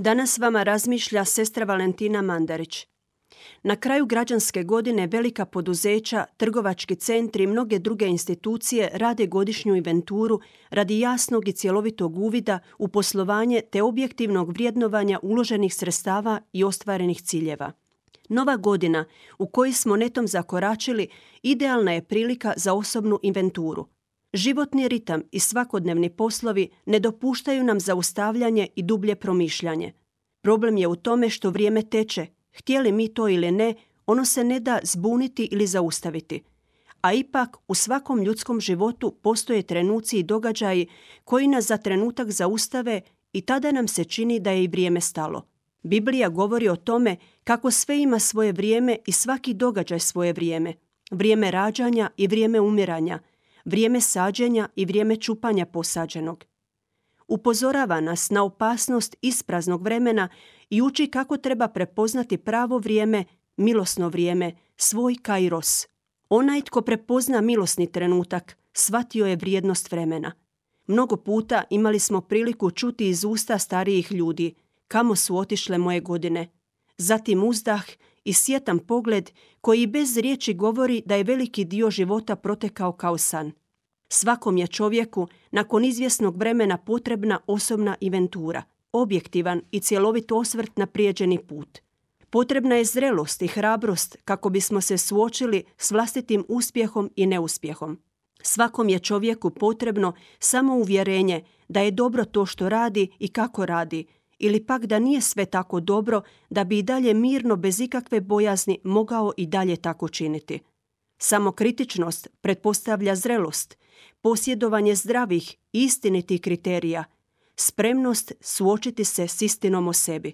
Danas vama razmišlja sestra Valentina Mandarić. Na kraju građanske godine velika poduzeća, trgovački centri i mnoge druge institucije rade godišnju inventuru radi jasnog i cjelovitog uvida u poslovanje te objektivnog vrijednovanja uloženih sredstava i ostvarenih ciljeva. Nova godina u kojoj smo netom zakoračili idealna je prilika za osobnu inventuru. Životni ritam i svakodnevni poslovi ne dopuštaju nam zaustavljanje i dublje promišljanje. Problem je u tome što vrijeme teče, htjeli mi to ili ne, ono se ne da zbuniti ili zaustaviti. A ipak u svakom ljudskom životu postoje trenuci i događaji koji nas za trenutak zaustave i tada nam se čini da je i vrijeme stalo. Biblija govori o tome kako sve ima svoje vrijeme i svaki događaj svoje vrijeme. Vrijeme rađanja i vrijeme umiranja, vrijeme sađenja i vrijeme čupanja posađenog. Upozorava nas na opasnost ispraznog vremena i uči kako treba prepoznati pravo vrijeme, milosno vrijeme, svoj kairos. Onaj tko prepozna milosni trenutak, shvatio je vrijednost vremena. Mnogo puta imali smo priliku čuti iz usta starijih ljudi kamo su otišle moje godine. Zatim uzdah i sjetan pogled koji bez riječi govori da je veliki dio života protekao kao san. Svakom je čovjeku nakon izvjesnog vremena potrebna osobna inventura, objektivan i cjelovit osvrt na prijeđeni put. Potrebna je zrelost i hrabrost kako bismo se suočili s vlastitim uspjehom i neuspjehom. Svakom je čovjeku potrebno samo uvjerenje da je dobro to što radi i kako radi, ili pak da nije sve tako dobro da bi i dalje mirno bez ikakve bojazni mogao i dalje tako činiti. Samokritičnost pretpostavlja zrelost, posjedovanje zdravih, istinitih kriterija, spremnost suočiti se s istinom o sebi.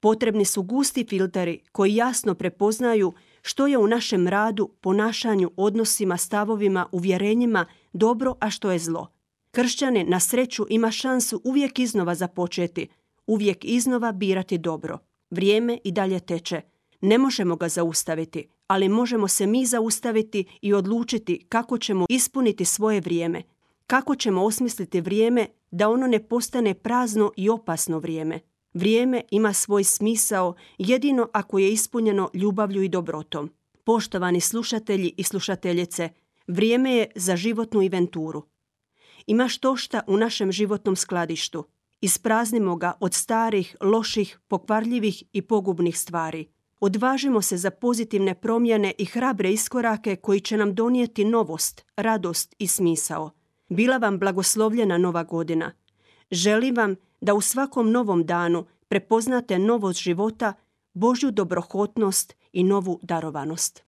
Potrebni su gusti filteri koji jasno prepoznaju što je u našem radu, ponašanju, odnosima, stavovima, uvjerenjima dobro, a što je zlo. Kršćani na sreću ima šansu uvijek iznova započeti, uvijek iznova birati dobro. Vrijeme i dalje teče. Ne možemo ga zaustaviti, ali možemo se mi zaustaviti i odlučiti kako ćemo ispuniti svoje vrijeme, kako ćemo osmisliti vrijeme da ono ne postane prazno i opasno vrijeme. Vrijeme ima svoj smisao jedino ako je ispunjeno ljubavlju i dobrotom. Poštovani slušatelji i slušateljice, vrijeme je za životnu inventuru. Ima štošta u našem životnom skladištu. Ispraznimo ga od starih, loših, pokvarljivih i pogubnih stvari. Odvažimo se za pozitivne promjene i hrabre iskorake koji će nam donijeti novost, radost i smisao. Bila vam blagoslovljena nova godina. Želim vam da u svakom novom danu prepoznate novost života, Božju dobrohotnost i novu darovanost.